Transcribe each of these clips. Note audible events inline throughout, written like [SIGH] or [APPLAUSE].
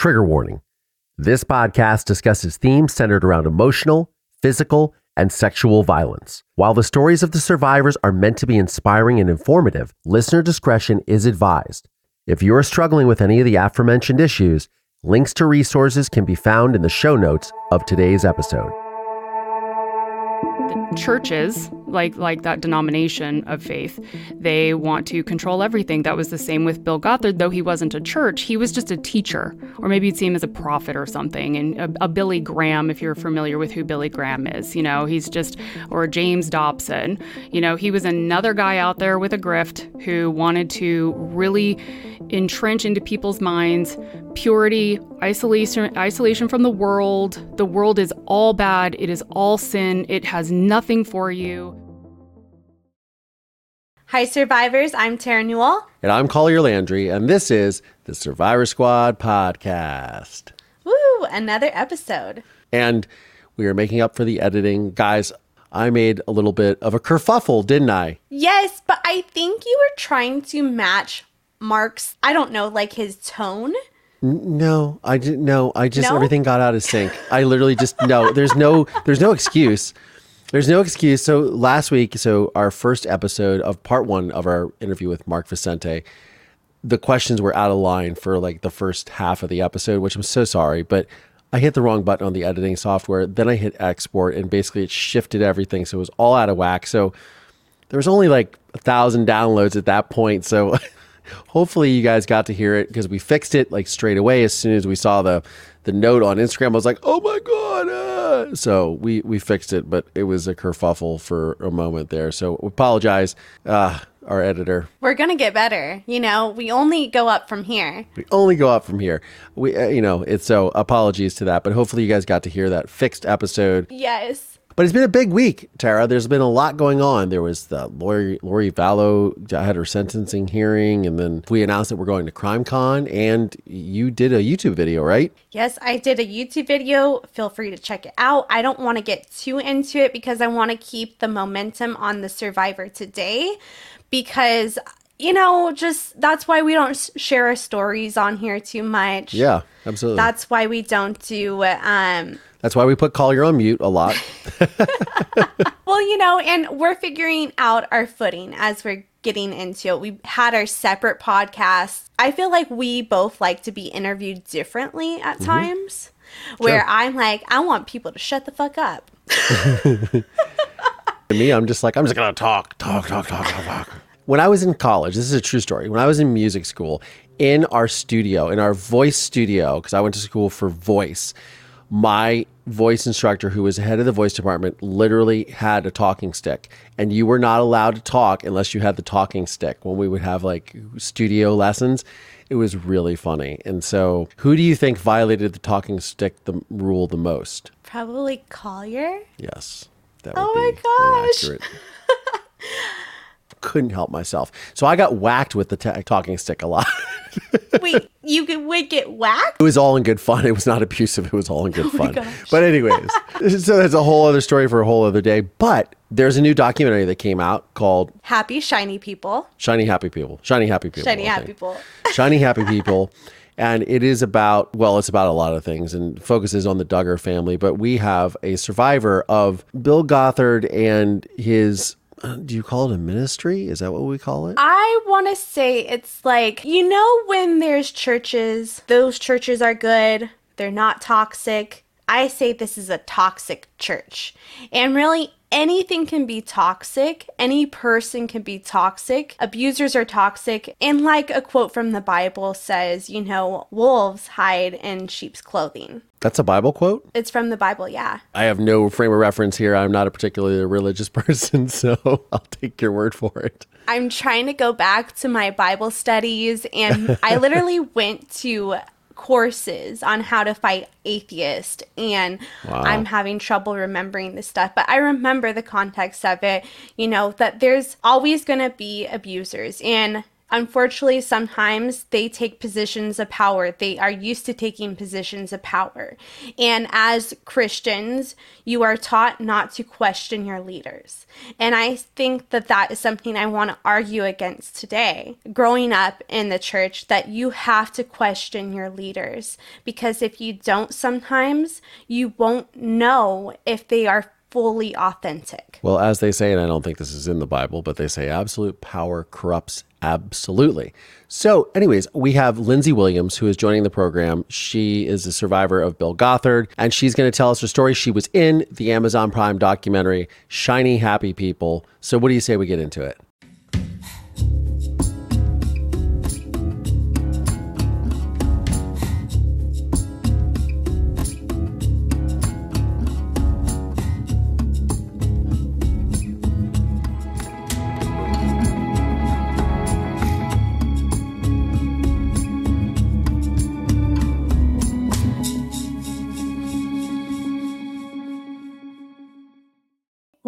Trigger warning. This podcast discusses themes centered around emotional, physical, and sexual violence. While the stories of the survivors are meant to be inspiring and informative, listener discretion is advised. If you are struggling with any of the aforementioned issues, links to resources can be found in the show notes of today's episode. Churches, like like that denomination of faith, they want to control everything. That was the same with Bill Gothard, though he wasn't a church. He was just a teacher, or maybe you'd see him as a prophet or something. And a, a Billy Graham, if you're familiar with who Billy Graham is, you know, he's just or James Dobson. You know, he was another guy out there with a grift who wanted to really entrench into people's minds purity, isolation, isolation from the world. The world is all bad. It is all sin. It has nothing for you. Hi, survivors. I'm Terra Newell. And I'm Collier Landry, and this is the Survivor Squad podcast. Woo! Another episode. And we are making up for the editing. Guys, I made a little bit of a kerfuffle, didn't I? Yes, but I think you were trying to match Mark's, I don't know, like his tone. No, I didn't. No, I just No? everything got out of sync. I literally just no. There's no. There's no excuse. There's no excuse. So last week, so our first episode of part one of our interview with Mark Vicente, the questions were out of line for like the first half of the episode, which I'm so sorry, but I hit the wrong button on the editing software. Then I hit export, and basically it shifted everything, so it was all out of whack. So there was only like a thousand downloads at that point. So [LAUGHS] hopefully you guys got to hear it because we fixed it like straight away as soon as we saw the the note on Instagram. I was like, oh my god! Ah. Ah." So we we fixed it, but it was a kerfuffle for a moment there. So we apologize, uh, our editor. We're going to get better. You know, we only go up from here. We only go up from here. We uh, you know it's so apologies to that, but hopefully you guys got to hear that fixed episode. Yes. But it's been a big week, Terra. There's been a lot going on. There was the Lori Lori Vallow had her sentencing hearing, and then we announced that we're going to CrimeCon, and you did a YouTube video, right? Yes, I did a YouTube video. Feel free to check it out. I don't want to get too into it because I want to keep the momentum on the Survivor today because you know, just that's why we don't share our stories on here too much. Yeah, absolutely. That's why we don't do um That's why we put Collier on mute a lot. [LAUGHS] [LAUGHS] Well, you know, and we're figuring out our footing as we're getting into it. We had our separate podcasts. I feel like we both like to be interviewed differently at mm-hmm. times, where I'm like, I want people to shut the fuck up. [LAUGHS] me, I'm just like, I'm just gonna talk, talk, talk, talk, talk, talk. When I was in college, this is a true story. When I was in music school, in our studio, in our voice studio, because I went to school for voice, my voice instructor, who was head of the voice department, literally had a talking stick, and you were not allowed to talk unless you had the talking stick. When we would have like studio lessons, it was really funny. And so, who do you think violated the talking stick the rule the most? Probably Collier. Yes. That Oh my be gosh. [LAUGHS] Couldn't help myself. So I got whacked with the ta talking stick a lot. [LAUGHS] Wait, you could would get whacked? it was all in good fun. It was not abusive. It was all in good [LAUGHS] Oh fun. But anyways, [LAUGHS] so that's a whole other story for a whole other day. But there's a new documentary that came out called Happy shiny people. Shiny Happy People. Shiny Happy People. Shiny happy people. Shiny Happy People. And it is about, well, it's about a lot of things and focuses on the Duggar family. But we have a survivor of Bill Gothard and his, do you call it a ministry? Is that what we call it? I want to say it's like, you know, when there's churches, those churches are good, they're not toxic. I say this is a toxic church. And really, anything can be toxic. Any person can be toxic. Abusers are toxic. And like a quote from the Bible says, you know, wolves hide in sheep's clothing. That's a Bible quote? It's from the Bible, yeah. I have no frame of reference here. I'm not a particularly religious [LAUGHS] person, so I'll take your word for it. I'm trying to go back to my Bible studies, and I literally [LAUGHS] went to courses on how to fight atheist, and Wow. I'm having trouble remembering this stuff. But I remember the context of it, you know, that there's always going to be abusers, and unfortunately, sometimes they take positions of power. They are used to taking positions of power. And as Christians, you are taught not to question your leaders. And I think that that is something I want to argue against today. Growing up in the church, that you have to question your leaders because if you don't sometimes, you won't know if they are fully authentic. Well, as they say, and I don't think this is in the Bible, but they say absolute power corrupts absolutely. So, anyways, we have Lindsey Williams who is joining the program. She is a survivor of Bill Gothard, and she's going to tell us her story. She was in the Amazon Prime documentary, Shiny Happy People. So, what do you say we get into it?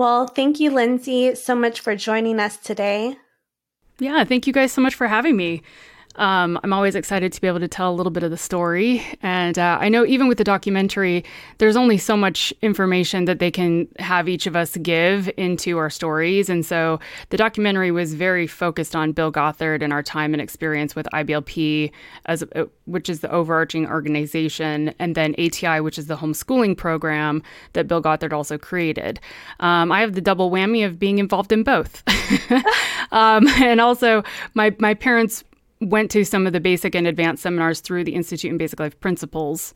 Well, thank you, Lindsey, so much for joining us today. Yeah, thank you guys so much for having me. Um, I'm always excited to be able to tell a little bit of the story. And uh, I know even with the documentary, there's only so much information that they can have each of us give into our stories. And so the documentary was very focused on Bill Gothard and our time and experience with IBLP, as uh, which is the overarching organization, and then ATI, which is the homeschooling program that Bill Gothard also created. Um, I have the double whammy of being involved in both. [LAUGHS] um, and also, my, my parents went to some of the basic and advanced seminars through the Institute in Basic Life Principles.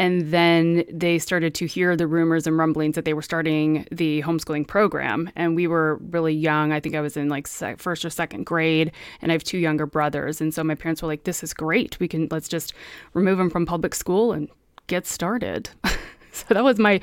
And then they started to hear the rumors and rumblings that they were starting the homeschooling program. And we were really young. I think I was in like first or second grade, and I have two younger brothers. And so my parents were like, "This is great. We can let's just remove them from public school and get started." [LAUGHS] so that was my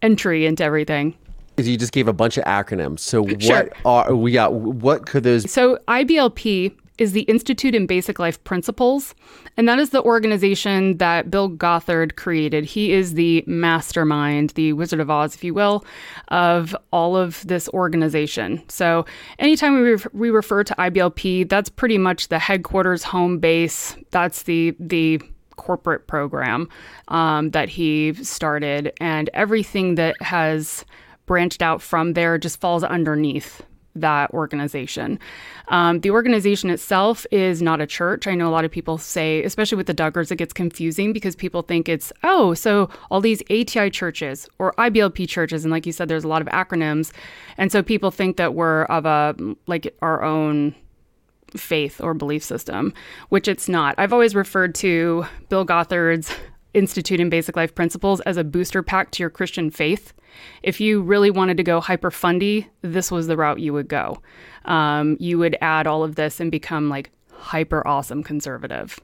entry into everything. You just gave a bunch of acronyms. So sure. what are we got? What could those? So IBLP is the Institute in Basic Life Principles, and that is the organization that Bill Gothard created. He is the mastermind, the Wizard of Oz, if you will, of all of this organization. So, anytime we, re- we refer to IBLP, that's pretty much the headquarters, home base. That's the the corporate program um, that he started, and everything that has branched out from there just falls underneath that organization. Um, the organization itself is not a church. I know a lot of people say, especially with the Duggars, it gets confusing because people think it's, oh, so all these ATI churches or IBLP churches. And like you said, there's a lot of acronyms. And so people think that we're of a, like our own faith or belief system, which it's not. I've always referred to Bill Gothard's Institute in Basic Life Principles as a booster pack to your Christian faith. If you really wanted to go hyper fundy, this was the route you would go. Um, you would add all of this and become like hyper awesome conservative.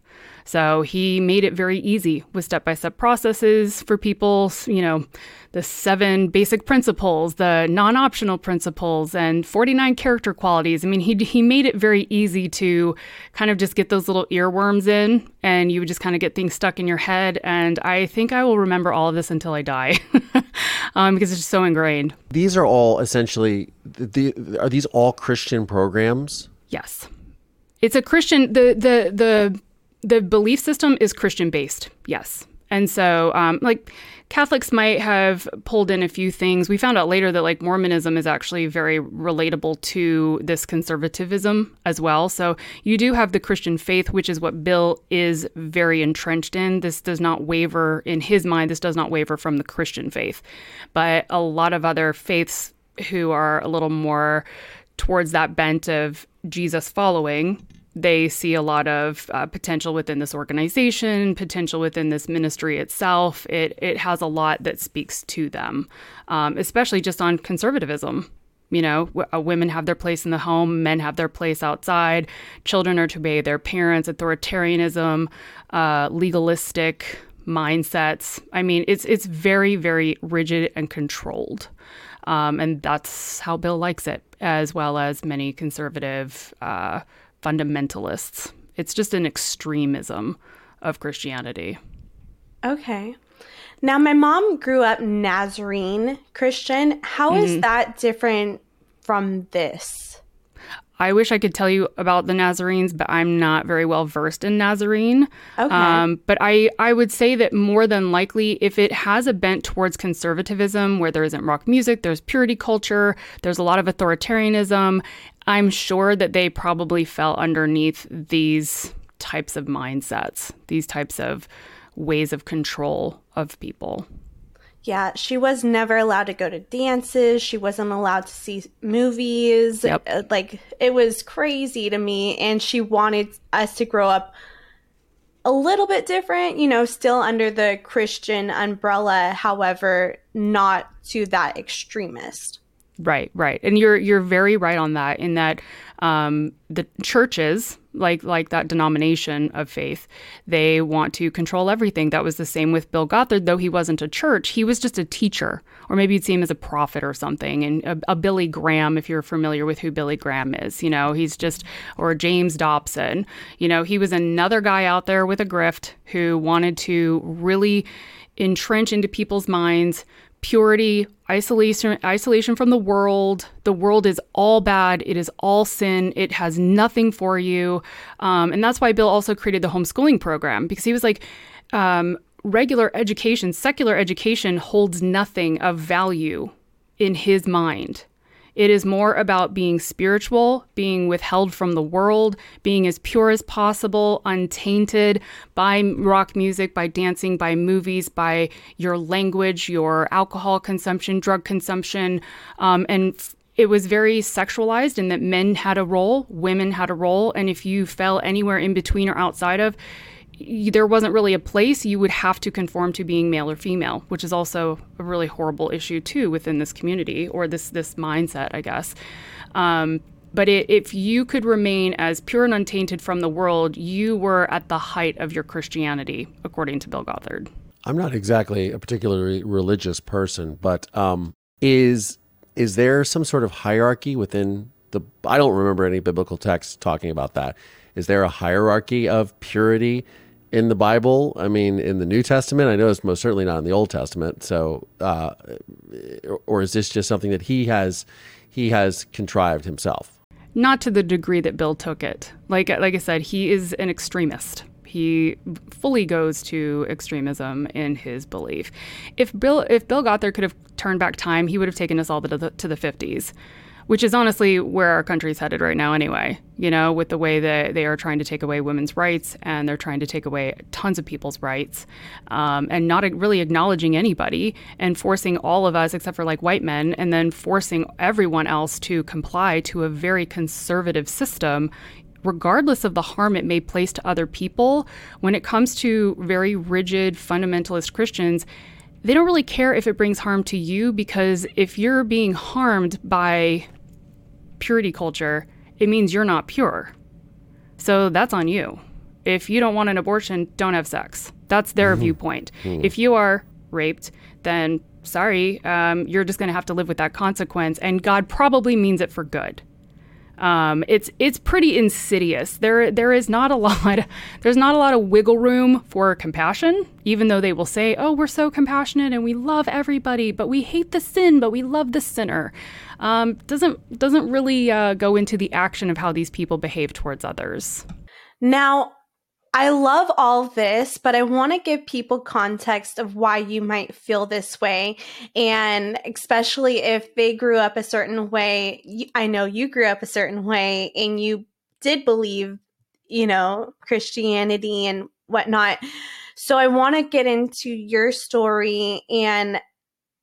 So he made it very easy with step by step processes for people, you know, the seven basic principles, the non optional principles, and 49 character qualities. I mean, he, he made it very easy to kind of just get those little earworms in and you would just kind of get things stuck in your head. And I think I will remember all of this until I die [LAUGHS] um, because it's just so ingrained. These are all essentially, the, are these all Christian programs? Yes. It's a Christian, the, the, the, the belief system is Christian based, yes. And so, um, like, Catholics might have pulled in a few things. We found out later that, like, Mormonism is actually very relatable to this conservatism as well. So, you do have the Christian faith, which is what Bill is very entrenched in. This does not waver, in his mind, this does not waver from the Christian faith. But a lot of other faiths who are a little more towards that bent of Jesus following they see a lot of uh, potential within this organization, potential within this ministry itself. It it has a lot that speaks to them, um, especially just on conservatism. You know, w- uh, women have their place in the home, men have their place outside. Children are to obey their parents. Authoritarianism, uh, legalistic mindsets. I mean, it's it's very very rigid and controlled. Um, and that's how Bill likes it, as well as many conservative uh, fundamentalists. It's just an extremism of Christianity. Okay. Now, my mom grew up Nazarene Christian. How mm-hmm. is that different from this? I wish I could tell you about the Nazarenes, but I'm not very well versed in Nazarene. Okay. Um, but I, I would say that more than likely, if it has a bent towards conservatism, where there isn't rock music, there's purity culture, there's a lot of authoritarianism, I'm sure that they probably fell underneath these types of mindsets, these types of ways of control of people. Yeah, she was never allowed to go to dances. She wasn't allowed to see movies. Yep. Uh, Like, it was crazy to me. And she wanted us to grow up a little bit different, you know, still under the Christian umbrella, however, not to that extremist. Right, right, and you're you're very right on that. In that um, the churches, like like that denomination of faith, they want to control everything. That was the same with Bill Gothard, though he wasn't a church. He was just a teacher, or maybe you'd see him as a prophet or something. And a, a Billy Graham, if you're familiar with who Billy Graham is, you know, he's just or James Dobson. You know, he was another guy out there with a grift who wanted to really entrench into people's minds purity, isolation, isolation from the world. The world is all bad. It is all sin. It has nothing for you. Um, and that's why Bill also created the homeschooling program because he was like, um, regular education, secular education holds nothing of value in his mind. It is more about being spiritual, being withheld from the world, being as pure as possible, untainted by rock music, by dancing, by movies, by your language, your alcohol consumption, drug consumption. Um, and f- it was very sexualized in that men had a role, women had a role. And if you fell anywhere in between or outside of, there wasn't really a place you would have to conform to being male or female which is also a really horrible issue too within this community or this this mindset i guess um, but it, if you could remain as pure and untainted from the world you were at the height of your christianity according to bill gothard I'm not exactly a particularly religious person, but um, is is there some sort of hierarchy within the? I don't remember any biblical text talking about that. Is there a hierarchy of purity in the Bible? I mean, in the New Testament, I know it's most certainly not in the Old Testament. So, uh, or is this just something that he has he has contrived himself? not to the degree that bill took it like like i said he is an extremist he fully goes to extremism in his belief. If Bill if Bill Gothard could have turned back time, he would have taken us all to the, to the 50s, which is honestly where our country's headed right now anyway. You know, with the way that they are trying to take away women's rights and they're trying to take away tons of people's rights um, and not really acknowledging anybody and forcing all of us, except for like white men, and then forcing everyone else to comply to a very conservative system regardless of the harm it may place to other people, when it comes to very rigid fundamentalist Christians, they don't really care if it brings harm to you because if you're being harmed by purity culture, it means you're not pure. So that's on you. If you don't want an abortion, don't have sex. That's their viewpoint. If you are raped, then sorry, um, you're just going to have to live with that consequence. And God probably means it for good. Um, it's it's pretty insidious. There there is not a [LAUGHS] lot there's not a lot of wiggle room for compassion, even though they will say, "Oh, we're so compassionate and we love everybody, but we hate the sin, but we love the sinner." Um, doesn't doesn't really uh, go into the action of how these people behave towards others. Now, I love all this, but I want to give people context of why you might feel this way. And especially if they grew up a certain way, I know you grew up a certain way and you did believe, you know, Christianity and whatnot. So I want to get into your story and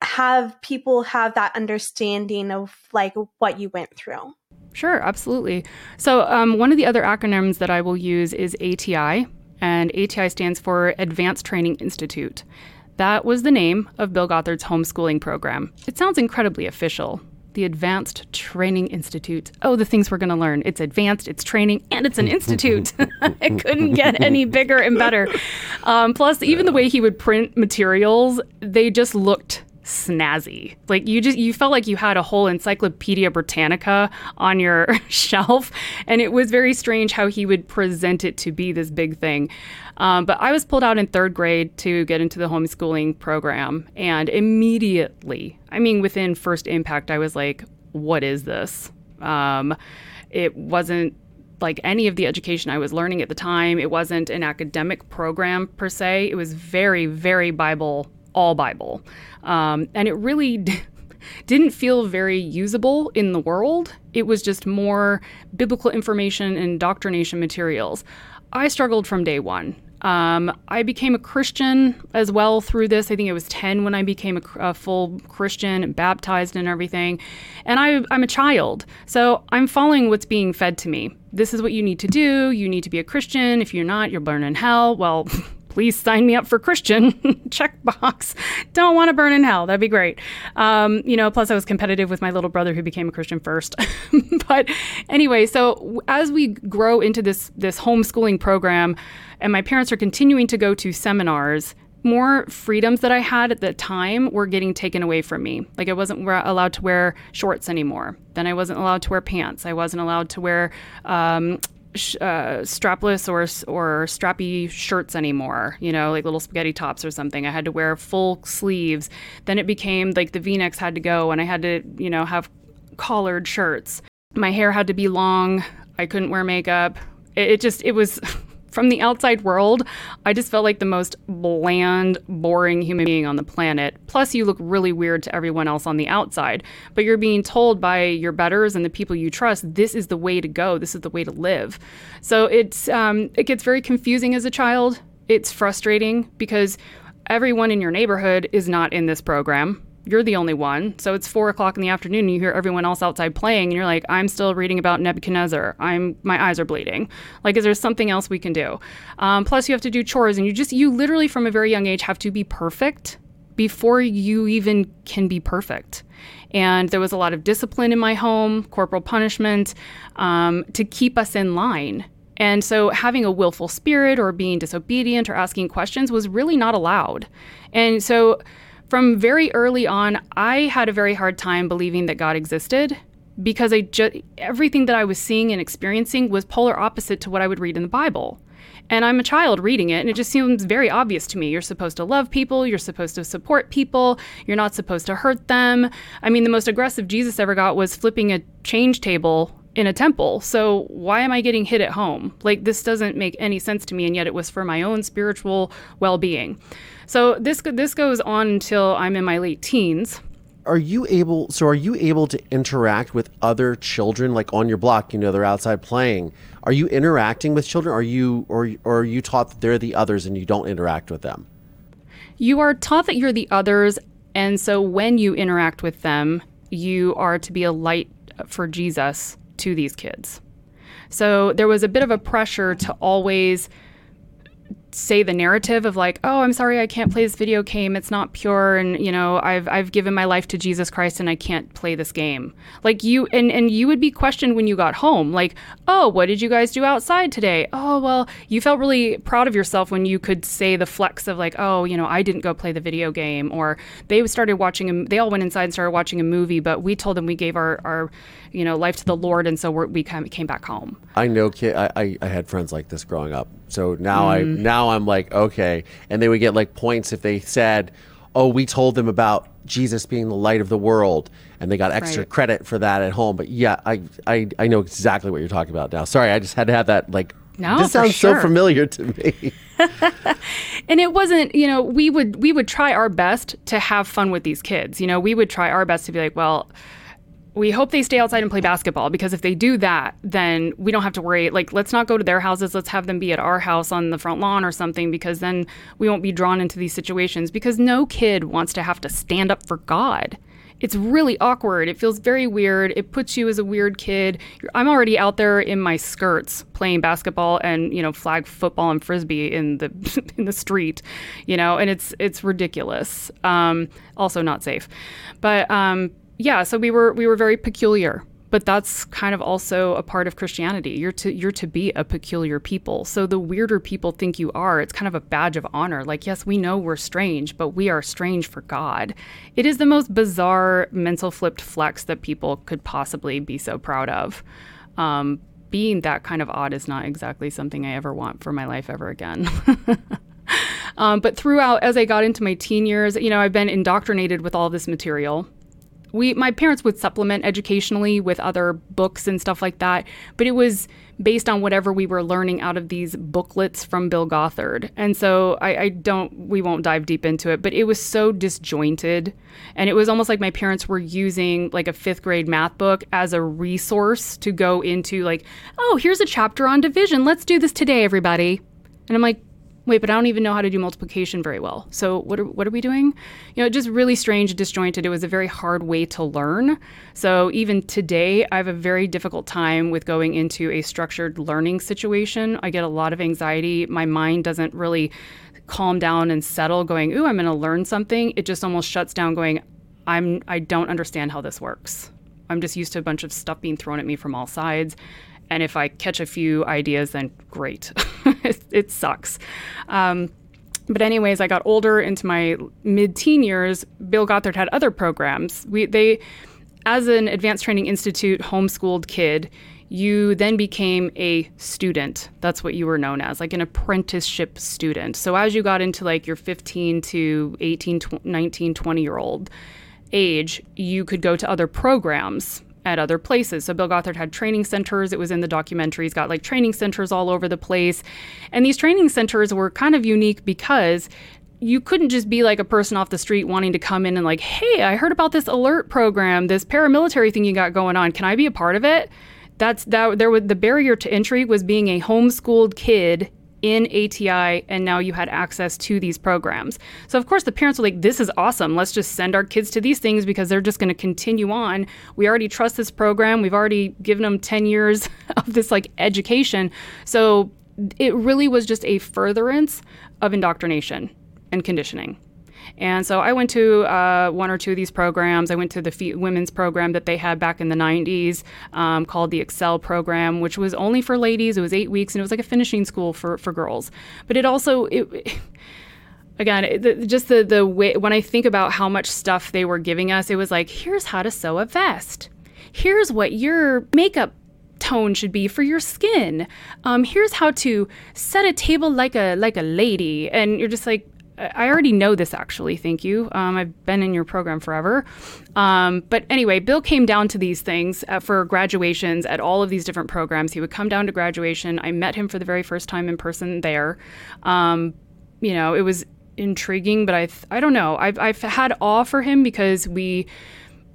have people have that understanding of like what you went through. Sure, absolutely. So, um, one of the other acronyms that I will use is ATI, and ATI stands for Advanced Training Institute. That was the name of Bill Gothard's homeschooling program. It sounds incredibly official. The Advanced Training Institute. Oh, the things we're going to learn. It's advanced, it's training, and it's an institute. [LAUGHS] it couldn't get any bigger and better. Um, plus, even the way he would print materials, they just looked snazzy. Like you just you felt like you had a whole Encyclopedia Britannica on your [LAUGHS] shelf, and it was very strange how he would present it to be this big thing. Um, but I was pulled out in third grade to get into the homeschooling program, and immediately, I mean, within first impact, I was like, "What is this?" Um, It wasn't like any of the education I was learning at the time. It wasn't an academic program per se. It was very, very Bible, all Bible. Um, and it really d- [LAUGHS] didn't feel very usable in the world. It was just more biblical information and indoctrination materials. I struggled from day one. Um, I became a Christian as well through this. I think it was 10 when I became a, a full Christian, baptized and everything. And I, I'm a child. So I'm following what's being fed to me. This is what you need to do. You need to be a Christian. If you're not, you're burning in hell. Well, [LAUGHS] please sign me up for Christian. [LAUGHS] Checkbox. Don't want to burn in hell. That'd be great. Um, you know, plus I was competitive with my little brother who became a Christian first. [LAUGHS] but anyway, so as we grow into this this homeschooling program, and my parents are continuing to go to seminars. More freedoms that I had at the time were getting taken away from me. Like I wasn't allowed to wear shorts anymore. Then I wasn't allowed to wear pants. I wasn't allowed to wear um, uh, strapless or or strappy shirts anymore. You know, like little spaghetti tops or something. I had to wear full sleeves. Then it became like the V-necks had to go, and I had to you know have collared shirts. My hair had to be long. I couldn't wear makeup. It, it just it was [LAUGHS] from the outside world, I just felt like the most bland, boring human being on the planet. Plus, you look really weird to everyone else on the outside. But you're being told by your betters and the people you trust, this is the way to go. This is the way to live. So it's um, it gets very confusing as a child. It's frustrating because everyone in your neighborhood is not in this program you're the only one. So it's four o'clock in the afternoon and you hear everyone else outside playing and you're like, I'm still reading about Nebuchadnezzar. I'm my eyes are bleeding. Like, is there something else we can do? Um, plus you have to do chores and you just you literally from a very young age have to be perfect before you even can be perfect. And there was a lot of discipline in my home, corporal punishment, um, to keep us in line. And so having a willful spirit or being disobedient or asking questions was really not allowed. And so from very early on, I had a very hard time believing that God existed because I just everything that I was seeing and experiencing was polar opposite to what I would read in the Bible. And I'm a child reading it, and it just seems very obvious to me. You're supposed to love people, you're supposed to support people, you're not supposed to hurt them. I mean, the most aggressive Jesus ever got was flipping a change table in a temple. So why am I getting hit at home? Like, this doesn't make any sense to me, and yet it was for my own spiritual well being. So this this goes on until I'm in my late teens. Are you able? So are you able to interact with other children, like on your block? You know, they're outside playing. Are you interacting with children? Are you or or are you taught that they're the others and you don't interact with them? You are taught that you're the others, and so when you interact with them, you are to be a light for Jesus to these kids. So there was a bit of a pressure to always say the narrative of like, oh, I'm sorry, I can't play this video game. It's not pure, and you know, I've I've given my life to Jesus Christ, and I can't play this game. Like you, and and you would be questioned when you got home, like, oh, what did you guys do outside today? Oh, well, you felt really proud of yourself when you could say the flex of like, oh, you know, I didn't go play the video game, or they started watching a, they all went inside and started watching a movie, but we told them we gave our our you know life to the Lord, and so we came back home. I know, kid. I, I, I had friends like this growing up. So now mm. I now I'm like okay, and they would get like points if they said, "Oh, we told them about Jesus being the light of the world," and they got extra right. credit for that at home. But yeah, I, I I know exactly what you're talking about now. Sorry, I just had to have that like. No, this sounds sure. so familiar to me. [LAUGHS] and it wasn't, you know, we would we would try our best to have fun with these kids. You know, we would try our best to be like, well, we hope they stay outside and play basketball because if they do that, then we don't have to worry. Like, let's not go to their houses. Let's have them be at our house on the front lawn or something because then we won't be drawn into these situations because no kid wants to have to stand up for God. It's really awkward. It feels very weird. It puts you as a weird kid. I'm already out there in my skirts playing basketball and you know flag football and frisbee in the [LAUGHS] in the street, you know, and it's it's ridiculous. Um, also not safe, but um, yeah, so we were we were very peculiar. But that's kind of also a part of Christianity. You're to you're to be a peculiar people. So the weirder people think you are, it's kind of a badge of honor. Like, yes, we know we're strange, but we are strange for God. It is the most bizarre mental flipped flex that people could possibly be so proud of. Um, being that kind of odd is not exactly something I ever want for my life ever again. [LAUGHS] um, but throughout, as I got into my teen years, you know, I've been indoctrinated with all this material we my parents would supplement educationally with other books and stuff like that, but it was based on whatever we were learning out of these booklets from Bill Gothard. And so I, I don't we won't dive deep into it, but it was so disjointed. And it was almost like my parents were using like a fifth grade math book as a resource to go into like, oh, here's a chapter on division. Let's do this today, everybody. And I'm like, wait, but I don't even know how to do multiplication very well. So what are, what are we doing? You know, just really strange, disjointed. It was a very hard way to learn. So even today, I have a very difficult time with going into a structured learning situation. I get a lot of anxiety. My mind doesn't really calm down and settle going, ooh, I'm going to learn something. It just almost shuts down going, I'm, I don't understand how this works. I'm just used to a bunch of stuff being thrown at me from all sides. And if I catch a few ideas, then great. [LAUGHS] [LAUGHS] it, it, sucks. Um, but anyways, I got older into my mid-teen years. Bill Gothard had other programs. We they, as an advanced training institute homeschooled kid, you then became a student. That's what you were known as, like an apprenticeship student. So as you got into like your 15 to 18, 19, 20 year old age, you could go to other programs at other places. So Bill Gothard had training centers. It was in the documentary. He's got like training centers all over the place. And these training centers were kind of unique because you couldn't just be like a person off the street wanting to come in and like, "Hey, I heard about this alert program, this paramilitary thing you got going on. Can I be a part of it?" That's that there was the barrier to entry was being a homeschooled kid in ATI and now you had access to these programs. So of course the parents were like this is awesome. Let's just send our kids to these things because they're just going to continue on. We already trust this program. We've already given them 10 years [LAUGHS] of this like education. So it really was just a furtherance of indoctrination and conditioning. And so I went to uh, one or two of these programs. I went to the women's program that they had back in the 90s um, called the Excel program, which was only for ladies. It was eight weeks and it was like a finishing school for, for girls. But it also, it, [LAUGHS] again, it, just the, the way, when I think about how much stuff they were giving us, it was like, here's how to sew a vest. Here's what your makeup tone should be for your skin. Um, here's how to set a table like a like a lady, and you're just like, I already know this actually, thank you. Um, I've been in your program forever. Um, but anyway, Bill came down to these things uh, for graduations at all of these different programs. He would come down to graduation. I met him for the very first time in person there. Um, you know, it was intriguing, but I, th- I don't know. I've, I've had awe for him because we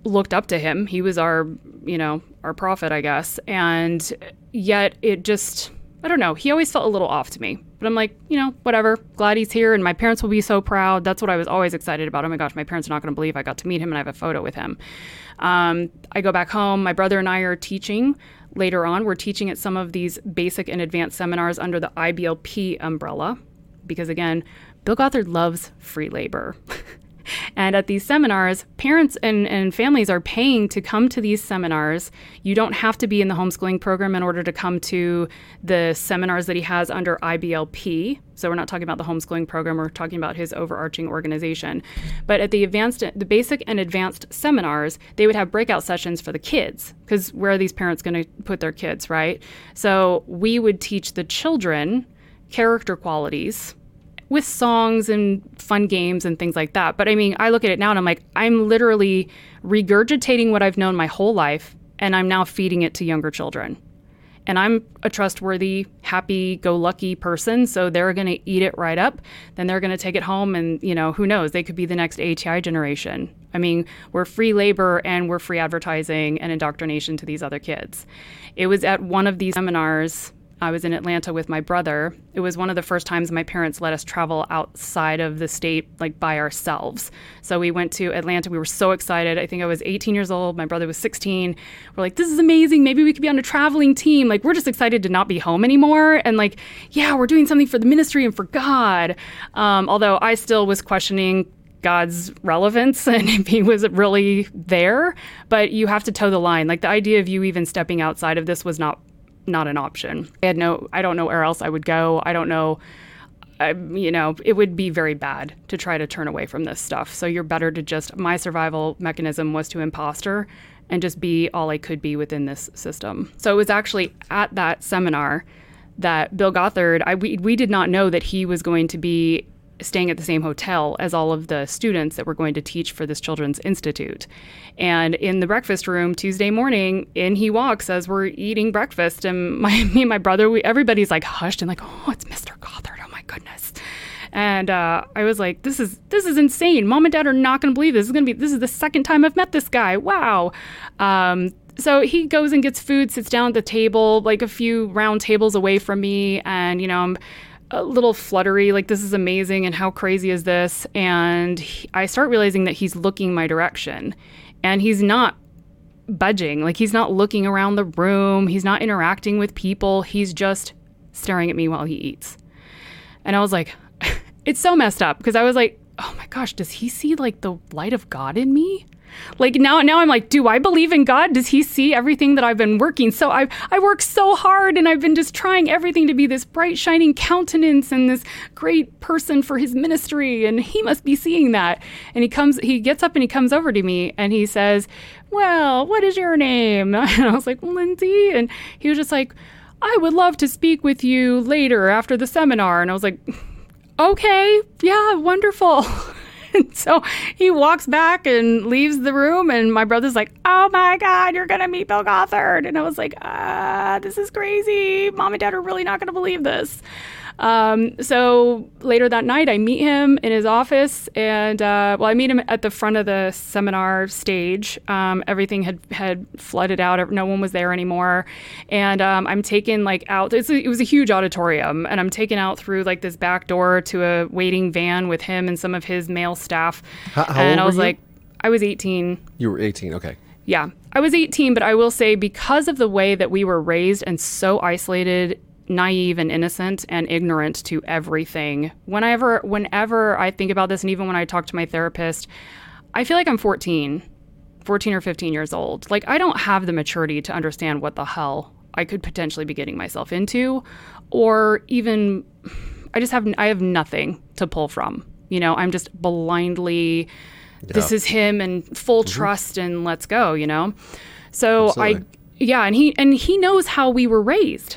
looked up to him. He was our, you know, our prophet, I guess. And yet it just, I don't know. He always felt a little off to me. But I'm like, you know, whatever. Glad he's here, and my parents will be so proud. That's what I was always excited about. Oh my gosh, my parents are not going to believe I got to meet him, and I have a photo with him. Um, I go back home. My brother and I are teaching later on. We're teaching at some of these basic and advanced seminars under the IBLP umbrella, because again, Bill Gothard loves free labor. [LAUGHS] And at these seminars, parents and, and families are paying to come to these seminars. You don't have to be in the homeschooling program in order to come to the seminars that he has under IBLP. So we're not talking about the homeschooling program, we're talking about his overarching organization. But at the advanced the basic and advanced seminars, they would have breakout sessions for the kids because where are these parents going to put their kids, right? So we would teach the children character qualities with songs and fun games and things like that. But I mean, I look at it now and I'm like, I'm literally regurgitating what I've known my whole life and I'm now feeding it to younger children. And I'm a trustworthy, happy go lucky person. So they're going to eat it right up. Then they're going to take it home. And, you know, who knows? They could be the next ATI generation. I mean, we're free labor and we're free advertising and indoctrination to these other kids. It was at one of these seminars I was in Atlanta with my brother. It was one of the first times my parents let us travel outside of the state, like by ourselves. So we went to Atlanta. We were so excited. I think I was 18 years old. My brother was 16. We're like, this is amazing. Maybe we could be on a traveling team. Like, we're just excited to not be home anymore. And like, yeah, we're doing something for the ministry and for God. Um, although I still was questioning God's relevance [LAUGHS] and if he was really there. But you have to toe the line. Like the idea of you even stepping outside of this was not not an option. I had no, I don't know where else I would go. I don't know. I, you know, it would be very bad to try to turn away from this stuff. So you're better to just, my survival mechanism was to imposter and just be all I could be within this system. So it was actually at that seminar that Bill Gothard, I, we, we did not know that he was going to be staying at the same hotel as all of the students that were going to teach for this children's institute. And in the breakfast room Tuesday morning, in he walks as we're eating breakfast, and [LAUGHS] my me and my brother, we, everybody's like hushed and like, oh, it's Mr. Gothard. Oh my goodness. And uh, I was like, this is this is insane. Mom and dad are not going to believe this. This is going to be this is the second time I've met this guy. Wow. Um, so he goes and gets food, sits down at the table, like a few round tables away from me, and you know I'm a little fluttery, like this is amazing, and how crazy is this? And he, I start realizing that he's looking my direction, and he's not budging. Like he's not looking around the room, he's not interacting with people. He's just staring at me while he eats. And I was like, [LAUGHS] it's so messed up because I was like, oh my gosh, does he see like the light of God in me? Like now, now I'm like, do I believe in God? Does He see everything that I've been working? So I I work so hard, and I've been just trying everything to be this bright, shining countenance and this great person for His ministry, and He must be seeing that. And he comes, he gets up and he comes over to me and he says, "Well, what is your name?" [LAUGHS] And I was like, "Lindsey," and he was just like, "I would love to speak with you later after the seminar." And I was like, "Okay, yeah, wonderful." [LAUGHS] And [LAUGHS] so he walks back and leaves the room, and my brother's like, "Oh my God, you're gonna meet Bill Gothard!" And I was like, "Ah, this is crazy. Mom and Dad are really not gonna believe this." Um, so later that night, I meet him in his office, and uh, well, I meet him at the front of the seminar stage. Um, everything had had flooded out; no one was there anymore, and um, I'm taken like out. A, it was a huge auditorium, and I'm taken out through like this back door to a waiting van with him and some of his male staff. How, how and old I was were you? like, I was 18. You were 18. Okay. Yeah, I was 18, but I will say because of the way that we were raised and so isolated, naive and innocent and ignorant to everything. Whenever whenever I think about this and even when I talk to my therapist, I feel like I'm 14, 14 or 15 years old. Like I don't have the maturity to understand what the hell I could potentially be getting myself into or even I just have I have nothing to pull from. You know, I'm just blindly this is him and full mm-hmm. trust and let's go, you know. So Absolutely. I yeah, and he and he knows how we were raised.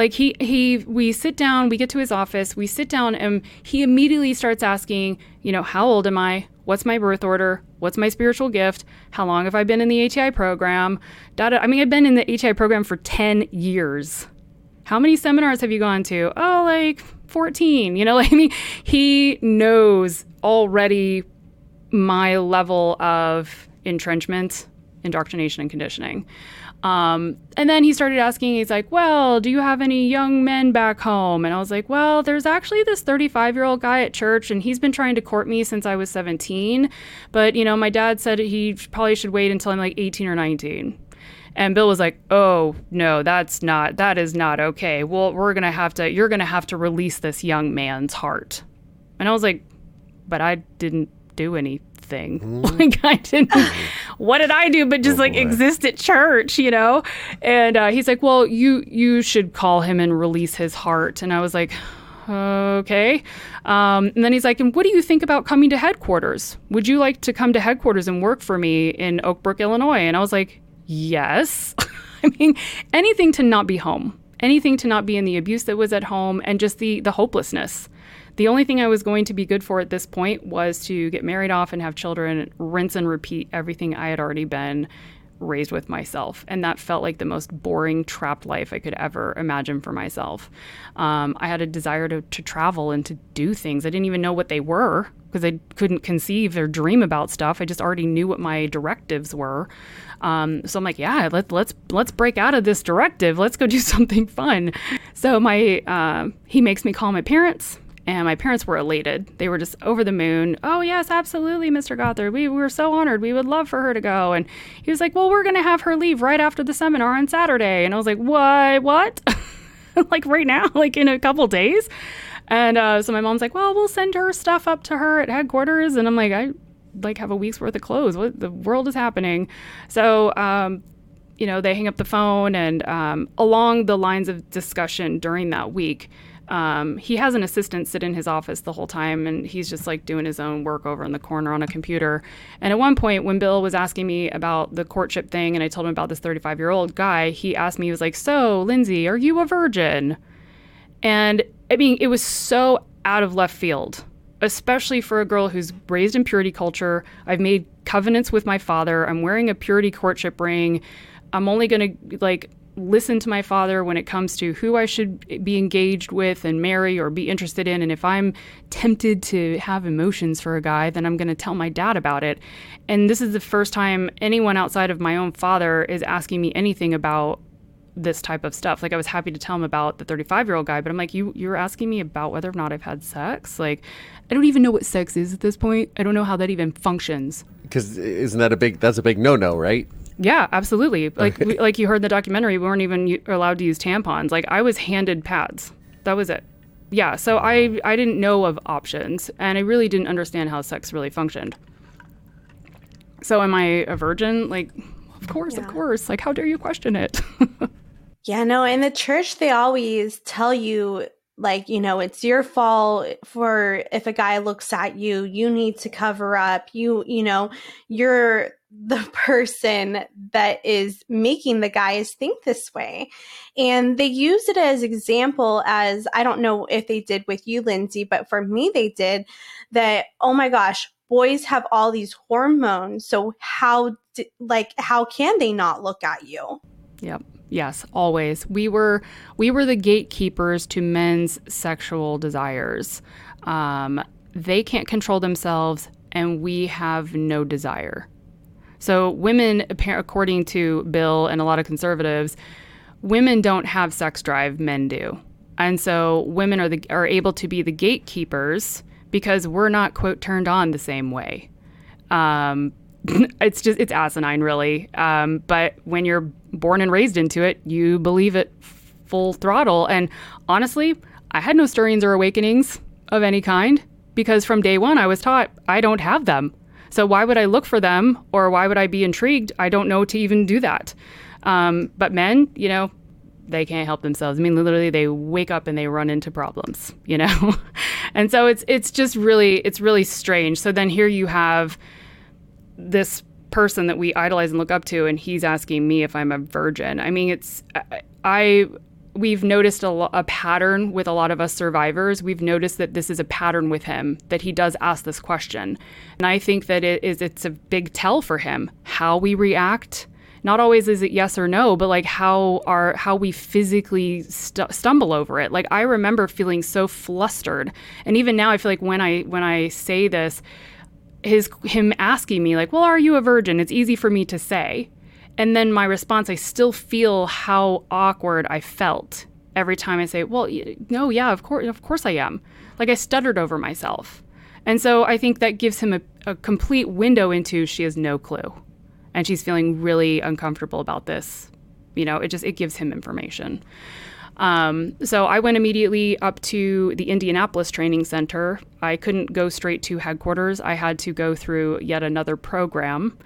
Like he he we sit down, we get to his office, we sit down and he immediately starts asking, you know, how old am I? What's my birth order? What's my spiritual gift? How long have I been in the ATI program? Da, da. I mean, I've been in the ATI program for 10 years. How many seminars have you gone to? Oh, like 14. You know, [LAUGHS] like I mean, he knows already my level of entrenchment, indoctrination, and conditioning. Um, and then he started asking, he's like, Well, do you have any young men back home? And I was like, Well, there's actually this 35 year old guy at church, and he's been trying to court me since I was 17. But, you know, my dad said he probably should wait until I'm like 18 or 19. And Bill was like, "Oh no, that's not. That is not okay. Well, we're gonna have to. You're gonna have to release this young man's heart." And I was like, "But I didn't do anything. [LAUGHS] like I didn't. [LAUGHS] what did I do? But just like boy. exist at church, you know?" And uh, he's like, "Well, you you should call him and release his heart." And I was like. Okay. Um, and then he's like, and what do you think about coming to headquarters? Would you like to come to headquarters and work for me in Oak Brook, Illinois? And I was like, yes. [LAUGHS] I mean, anything to not be home, anything to not be in the abuse that was at home, and just the the hopelessness. The only thing I was going to be good for at this point was to get married off and have children, rinse and repeat everything I had already been raised with myself. And that felt like the most boring, trapped life I could ever imagine for myself. Um, I had a desire to, to travel and to do things. I didn't even know what they were because I couldn't conceive or dream about stuff. I just already knew what my directives were. Um, so I'm like, yeah, let, let's let's break out of this directive. Let's go do [LAUGHS] something fun. So my uh, he makes me call my parents. And my parents were elated. They were just over the moon. Oh, yes, absolutely, Mr. Gothard. We were so honored. We would love for her to go. And he was like, Well, we're going to have her leave right after the seminar on Saturday. And I was like, Why? What? [LAUGHS] like right now? [LAUGHS] Like in a couple days? And uh, so my mom's like, Well, we'll send her stuff up to her at headquarters. And I'm like, I like have a week's worth of clothes. What the world is happening? So, um, you know, they hang up the phone, and um, along the lines of discussion during that week, um, he has an assistant sit in his office the whole time, and he's just like doing his own work over in the corner on a computer. And at one point, when Bill was asking me about the courtship thing, and I told him about this 35 year old guy, he asked me, he was like, So, Lindsey, are you a virgin? And I mean, it was so out of left field. especially for a girl who's raised in purity culture. I've made covenants with my father. I'm wearing a purity courtship ring. I'm only going to like listen to my father when it comes to who I should be engaged with and marry or be interested in. And if I'm tempted to have emotions for a guy, then I'm going to tell my dad about it. And this is the first time anyone outside of my own father is asking me anything about this type of stuff. Like I was happy to tell him about the 35 year old guy, but I'm like, you you're asking me about whether or not I've had sex. Like, I don't even know what sex is at this point. I don't know how that even functions. Because isn't that a big? That's a big no no, right? Yeah, absolutely. Like we, like you heard in the documentary, we weren't even u- allowed to use tampons. Like I was handed pads. That was it. Yeah, so I I didn't know of options, and I really didn't understand how sex really functioned. So am I a virgin? Like, of course, of course. Like, how dare you question it? [LAUGHS] Yeah, no, in the church, they always tell you, like, you know, it's your fault for if a guy looks at you, you need to cover up. You, you know, you're the [LAUGHS] person that is making the guys think this way. And they use it as example as I don't know if they did with you, Lindsey, but for me, they did that, oh my gosh, boys have all these hormones. So how, like, how can they not look at you? Yep. Yes, always. We were we were the gatekeepers to men's sexual desires. Um, they can't control themselves, and we have no desire. So women, according to Bill and a lot of conservatives, women don't have sex drive. Men do, and so women are the are able to be the gatekeepers because we're not quote turned on the same way. Um, [LAUGHS] it's just it's asinine really um, but when you're born and raised into it you believe it full throttle and honestly i had no stirrings or awakenings of any kind because from day one i was taught i don't have them so why would i look for them or why would i be intrigued i don't know to even do that um, but men you know they can't help themselves. I mean, literally, they wake up and they run into problems, you know. [LAUGHS] and so it's it's just really it's really strange. So then here you have this person that we idolize and look up to, and he's asking me if I'm a virgin. I mean, it's I. We've noticed a, a pattern with a lot of us survivors. We've noticed that this is a pattern with him that he does ask this question, and I think that it is it's a big tell for him how we react, not always is it yes or no but like how our how we physically stu- stumble over it. Like i remember feeling so flustered. And even now i feel like when i when i say this his him asking me like well are you a virgin? It's easy for me to say and then my response i still feel how awkward i felt every time i say well no yeah of course of course i am like i stuttered over myself and so i think that gives him a, a complete window into she has no clue and she's feeling really uncomfortable about this. You know, it just it gives him information. Um, so I went immediately up to the Indianapolis Training Center. I couldn't go straight to headquarters. I had to go through yet another program.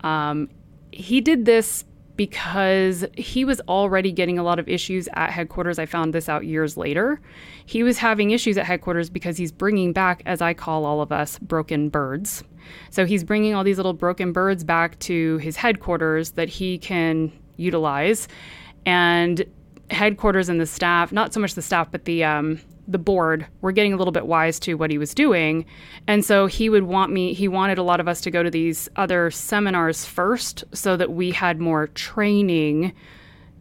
Um, he did this because he was already getting a lot of issues at headquarters. I found this out years later. He was having issues at headquarters because he's bringing back, as I call all of us, broken birds. So he's bringing all these little broken birds back to his headquarters that he can utilize. And headquarters and the staff, not so much the staff, but the um, the board were getting a little bit wise to what he was doing. And so he would want me, he wanted a lot of us to go to these other seminars first so that we had more training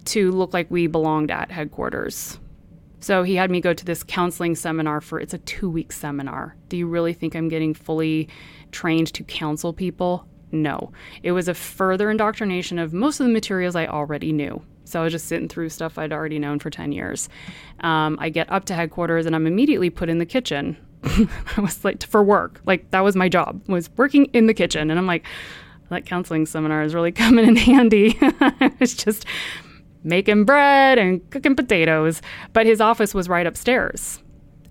to look like we belonged at headquarters. So he had me go to this counseling seminar for it's a 2-week seminar. Do you really think I'm getting fully trained to counsel people? No. It was a further indoctrination of most of the materials I already knew. So I was just sitting through stuff I'd already known for 10 years. Um, I get up to headquarters and I'm immediately put in the kitchen. [LAUGHS] I was like, for work. Like, that was my job, was working in the kitchen. And I'm like, that counseling seminar is really [LAUGHS] coming in handy. [LAUGHS] it's just making bread and cooking potatoes. But his office was right upstairs.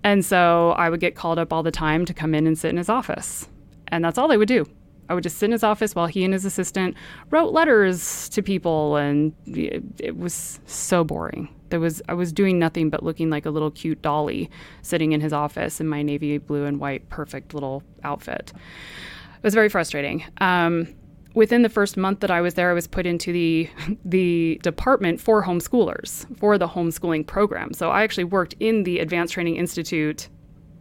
And so I would get called up all the time to come in and sit in his office. And that's all they would do. I would just sit in his office while he and his assistant wrote letters to people, and it, it was so boring. There was I was doing nothing but looking like a little cute dolly sitting in his office in my navy blue and white perfect little outfit. It was very frustrating. Um, within the first month that I was there, I was put into the [LAUGHS] the department for homeschoolers for the homeschooling program. So I actually worked in the Advanced Training Institute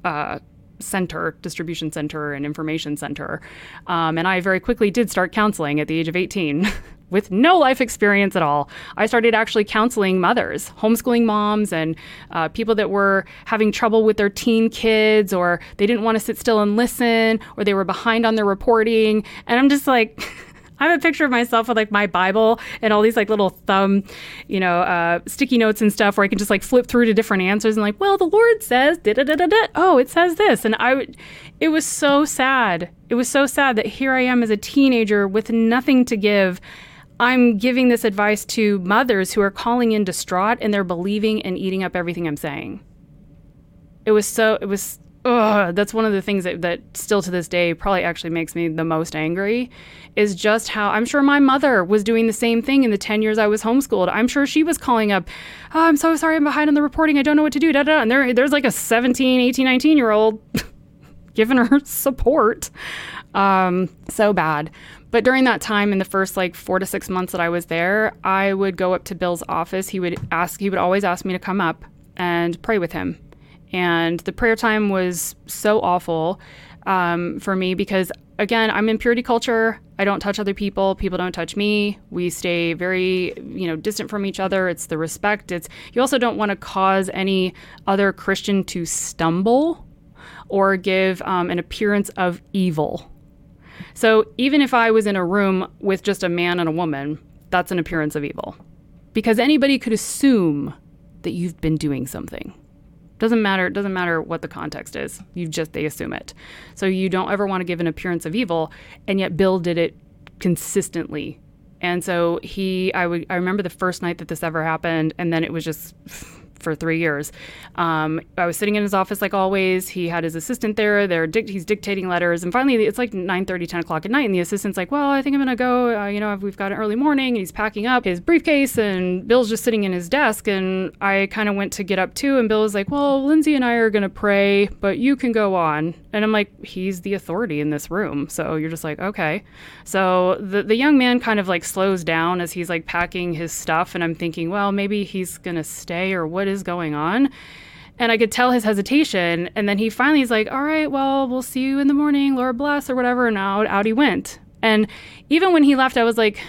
uh, center, distribution center, and information center. Um, and I very quickly did start counseling at the age of 18. [LAUGHS] with no life experience at all. I started actually counseling mothers, homeschooling moms, and uh, people that were having trouble with their teen kids, or they didn't want to sit still and listen, or they were behind on their reporting. And I'm just like, [LAUGHS] I have a picture of myself with like my Bible and all these like little thumb, you know, uh, sticky notes and stuff where I can just like flip through to different answers and like, well, the Lord says, da da da da da. Oh, it says this, and I. It was so sad. It was so sad that here I am as a teenager with nothing to give I'm giving this advice to mothers who are calling in distraught and they're believing and eating up everything I'm saying. It was so, it was, ugh, that's one of the things that, that still to this day probably actually makes me the most angry is just how I'm sure my mother was doing the same thing in the 10 years I was homeschooled. I'm sure she was calling up, oh, I'm so sorry, I'm behind on the reporting. I don't know what to do. Da, da. And there, there's like a 17, 18, 19 year old [LAUGHS] giving her support. Um, so bad. But during that time, in the first like four to six months that I was there, I would go up to Bill's office. He would ask, he would always ask me to come up and pray with him. And the prayer time was so awful um, for me because, again, I'm in purity culture. I don't touch other people. People don't touch me. We stay very, you know, distant from each other. It's the respect. It's you also don't want to cause any other Christian to stumble or give um, an appearance of evil so even if I was in a room with just a man and a woman, that's an appearance of evil. Because anybody could assume that you've been doing something. Doesn't matter, it doesn't matter what the context is. You just they assume it. So you don't ever want to give an appearance of evil, and yet Bill did it consistently. And so he I would I remember the first night that this ever happened, and then it was just for three years. Um, I was sitting in his office like always. He had his assistant there. They're dic- he's dictating letters, and finally it's like 9 30, 10 o'clock at night, and the assistant's like, "Well, I think I'm gonna go. Uh, you know, we've got an early morning." And he's packing up his briefcase, and Bill's just sitting in his desk, and I kind of went to get up too, and Bill was like, "Well, Lindsey and I are gonna pray, but you can go on." And I'm like, "He's the authority in this room," so you're just like, "Okay." So the the young man kind of like slows down as he's like packing his stuff, and I'm thinking, well, maybe he's gonna stay or what is going on. And I could tell his hesitation. And then he finally is like, all right, well, we'll see you in the morning, Lord bless, or whatever. And out, out he went. And even when he left, I was like,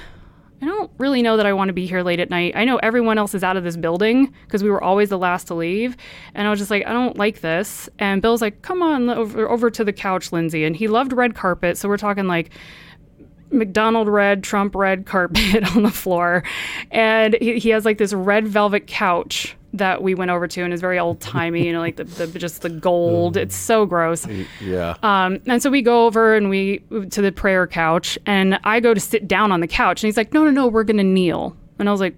I don't really know that I want to be here late at night. I know everyone else is out of this building because we were always the last to leave. And I was just like, I don't like this. And Bill's like, come on over, over to the couch, Lindsey. And he loved red carpet. So we're talking like McDonald red, Trump red carpet [LAUGHS] on the floor. And he, he has like this red velvet couch that we went over to and is very old timey, you know, like the, the, just the gold. It's so gross. Yeah. Um, and so we go over and we to the prayer couch, and I go to sit down on the couch, and he's like, "No, no, no, we're gonna kneel." And I was like,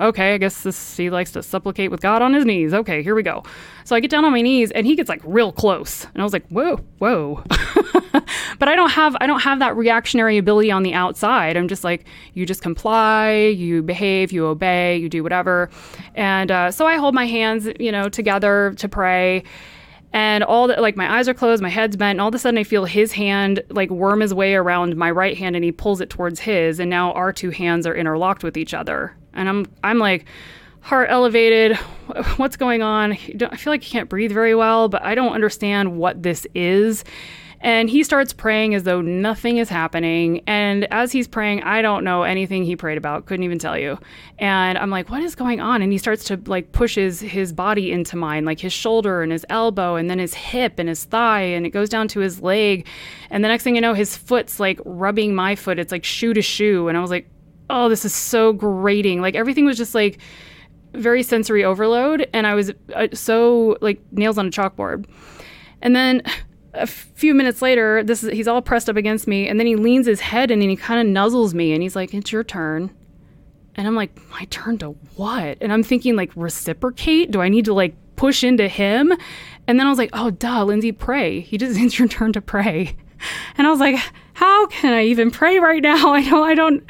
okay, I guess this he likes to supplicate with God on his knees. Okay, here we go. So I get down on my knees and he gets like real close. And I was like, whoa, whoa. [LAUGHS] but I don't have I don't have that reactionary ability on the outside. I'm just like, you just comply, you behave, you obey, you do whatever. And uh, so I hold my hands, you know, together to pray and all that like my eyes are closed my head's bent and all of a sudden i feel his hand like worm his way around my right hand and he pulls it towards his and now our two hands are interlocked with each other and I'm I'm like heart elevated. What's going on? I feel like he can't breathe very well, but I don't understand what this is. And he starts praying as though nothing is happening. And as he's praying, I don't know anything he prayed about, couldn't even tell you. And I'm like, what is going on? And he starts to like push his, his body into mine, like his shoulder and his elbow, and then his hip and his thigh, and it goes down to his leg. And the next thing you know, his foot's like rubbing my foot. It's like shoe to shoe. And I was like, oh, this is so grating. Like everything was just like very sensory overload. And I was uh, so like nails on a chalkboard. And then a few minutes later, this is, he's all pressed up against me. And then he leans his head and he kind of nuzzles me and he's like, it's your turn. And I'm like, my turn to what? And I'm thinking like reciprocate. Do I need to like push into him? And then I was like, oh, duh, Lindsey, pray. He just, [LAUGHS] it's your turn to pray. And I was like, how can I even pray right now? I don't, I don't,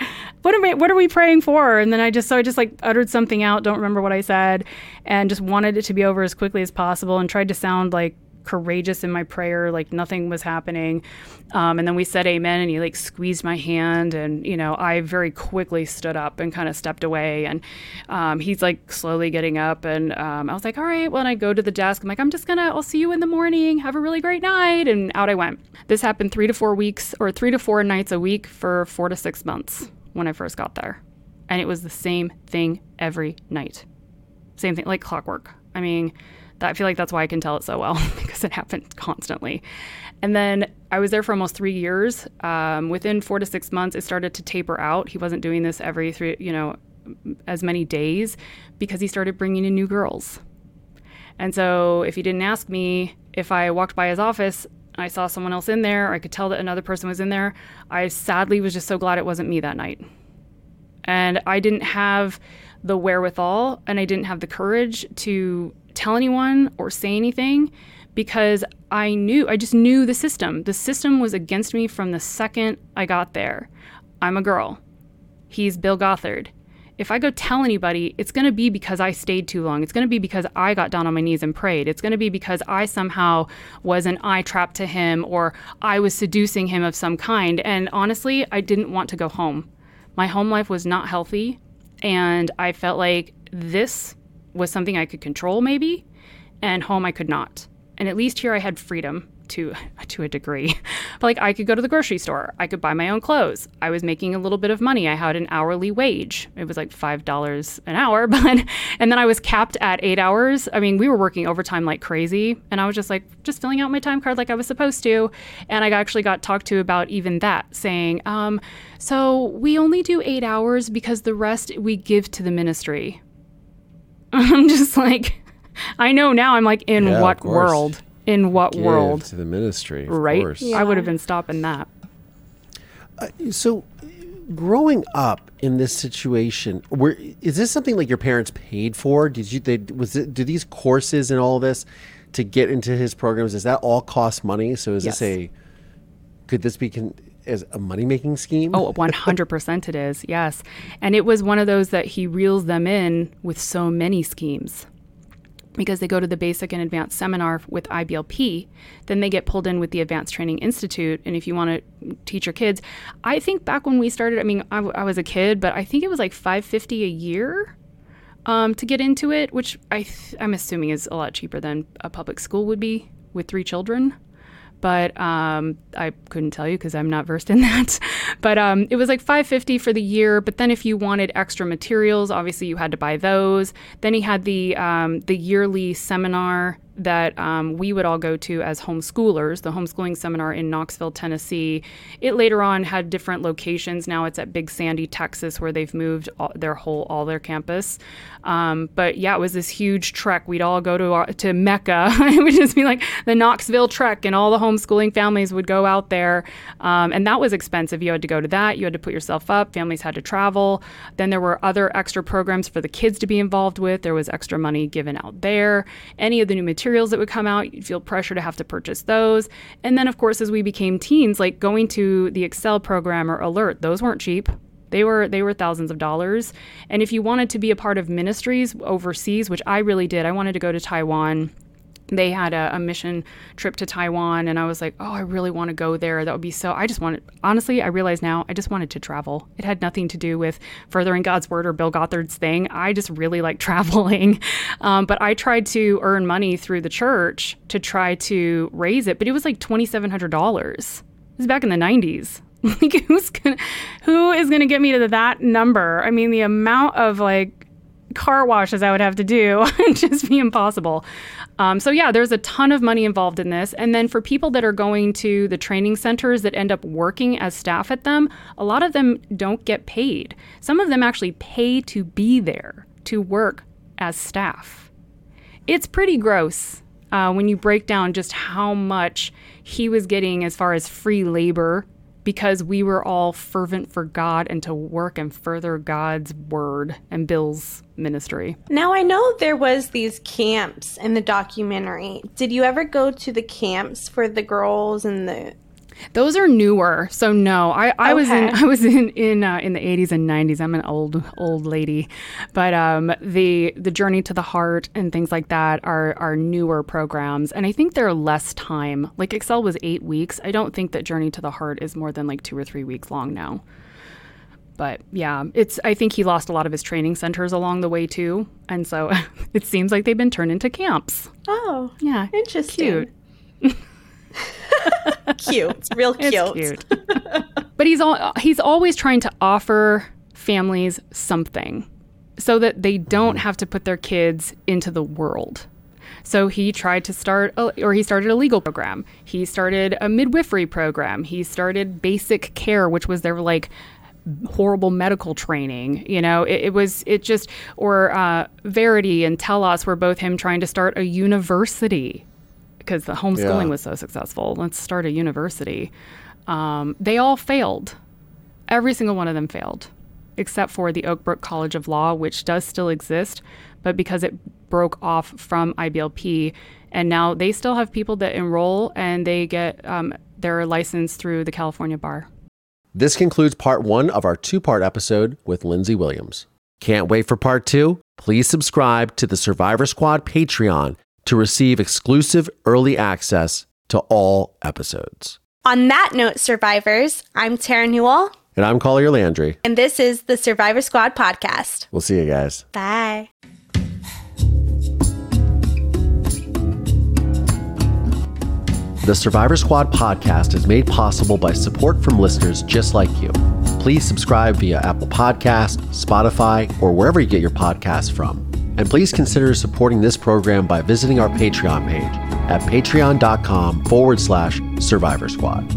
what are we, what are we praying for? And then I just, so I just like uttered something out, don't remember what I said, and just wanted it to be over as quickly as possible and tried to sound like courageous in my prayer, like nothing was happening. Um, and then we said amen, and he like squeezed my hand, and you know, I very quickly stood up and kind of stepped away, and um, he's like slowly getting up, and um, I was like, all right, well, and I go to the desk, I'm like, I'm just gonna, I'll see you in the morning. Have a really great night, and out I went. This happened three to four weeks, or three to four nights a week for four to six months when I first got there, and it was the same thing every night, same thing like clockwork. I mean that, I feel like that's why I can tell it so well [LAUGHS] because it happened constantly. And then I was there for almost three years. Um, within four to six months, it started to taper out. He wasn't doing this every three, you know, as many days because he started bringing in new girls. And so if he didn't ask me if I walked by his office, I saw someone else in there, I could tell that another person was in there. I sadly was just so glad it wasn't me that night. And I didn't have the wherewithal and I didn't have the courage to tell anyone or say anything because I knew, I just knew the system. The system was against me from the second I got there. I'm a girl. He's Bill Gothard. If I go tell anybody, it's going to be because I stayed too long. It's going to be because I got down on my knees and prayed. It's going to be because I somehow was an eye trap to him or I was seducing him of some kind. And honestly, I didn't want to go home. My home life was not healthy. And I felt like this was something I could control, maybe, and home I could not. And at least here I had freedom to [LAUGHS] to a degree. But like I could go to the grocery store, I could buy my own clothes. I was making a little bit of money. I had an hourly wage. It was like five dollars an hour, [LAUGHS] but and then I was capped at eight hours. I mean, we were working overtime like crazy, and I was just like just filling out my time card like I was supposed to. And I actually got talked to about even that, saying, um, "So we only do eight hours because the rest we give to the ministry." [LAUGHS] I'm just like, I know now. I'm like, in Yeah, what world? In what Give world? to the ministry, of Right? course. I would have been stopping that. Uh, so, growing up in this situation, were is this something like your parents paid for? Did you? They was it? Do these courses and all this to get into his programs? is that all cost money? So, is Yes. this a? Could this be con- as a money making scheme? Oh, 100% it is. Yes. And it was one of those that he reels them in with so many schemes. Because they go to the basic and advanced seminar with IBLP, then they get pulled in with the Advanced Training Institute. And if you want to teach your kids, I think back when we started, I mean, I, w- I was a kid, but I think it was like 550 a year um, to get into it, which I th- I'm assuming is a lot cheaper than a public school would be with three children. But um, I couldn't tell you because I'm not versed in [LAUGHS] that. But um, it was like 550 for the year. But then if you wanted extra materials, obviously you had to buy those. Then he had the um, the yearly seminar that um, we would all go to as homeschoolers, the homeschooling seminar in Knoxville, Tennessee. It later on had different locations. Now it's at Big Sandy, Texas, where they've moved all, their whole all their campus. Um, but yeah, it was this huge trek. We'd all go to our, to Mecca. [LAUGHS] it would just be like the Knoxville trek, and all the homeschooling families would go out there. Um, and that was expensive. You had to go to that. You had to put yourself up. Families had to travel. Then there were other extra programs for the kids to be involved with. There was extra money given out there. Any of the new materials that would come out, you'd feel pressure to have to purchase those. And then, of course, as we became teens, like going to the Excel program or Alert, those weren't cheap. They were they were thousands of dollars. And if you wanted to be a part of ministries overseas, which I really did, I wanted to go to Taiwan they had a, a mission trip to Taiwan, and I was like, oh, I really want to go there. That would be so. I just wanted, honestly, I realize now, I just wanted to travel. It had nothing to do with furthering God's word or Bill Gothard's thing. I just really like [LAUGHS] traveling. Um, but I tried to earn money through the church to try to raise it, but it was like $2,700. This is back in the 90s. [LAUGHS] Like who's gonna, who is gonna get me to that number? I mean, the amount of like car washes I would have to do [LAUGHS] just be impossible. Um, so yeah, there's a ton of money involved in this. And then for people that are going to the training centers that end up working as staff at them, a lot of them don't get paid. Some of them actually pay to be there to work as staff. It's pretty gross uh, when you break down just how much he was getting as far as free labor because we were all fervent for God and to work and further God's word and Bill's ministry. Now I know there was these camps in the documentary. Did you ever go to the camps for the girls and the Those are newer, so no. I, I was in [LAUGHS] I was in in uh, in the eighties and nineties. I'm an old old lady, but um, the the Journey to the Heart and things like that are are newer programs, and I think they're less time. Like Excel was eight weeks. I don't think that Journey to the Heart is more than like two or three weeks long now. But yeah, it's. I think he lost a lot of his training centers along the way too, and so [LAUGHS] it seems like they've been turned into camps. Oh, Yeah, interesting. cute. [LAUGHS] [LAUGHS] Cute. It's real cute. It's cute. [LAUGHS] but he's all, he's always trying to offer families something so that they don't have to put their kids into the world. So he tried to start, a, or he started a legal program. He started a midwifery program. He started basic care, which was their like horrible medical training. You know, it, it was it just or uh, Verity and Telos were both him trying to start a university because the homeschooling Yeah. was so successful. Let's start a university. Um, they all failed. Every single one of them failed, except for the Oakbrook College of Law, which does still exist, but because it broke off from IBLP, and now they still have people that enroll and they get um, their license through the California Bar. This concludes part one of our two part episode with Lindsey Williams. Can't wait for part two? Please subscribe to the Survivor Squad Patreon to receive exclusive early access to all episodes. On that note, survivors, I'm Terra Newell, And I'm Collier Landry. and this is the Survivor Squad podcast. We'll see you guys. Bye. The Survivor Squad podcast is made possible by support from listeners just like you. Please subscribe via Apple Podcast, Spotify, or wherever you get your podcasts from. And please consider supporting this program by visiting our Patreon page at patreon.com forward slash survivor squad.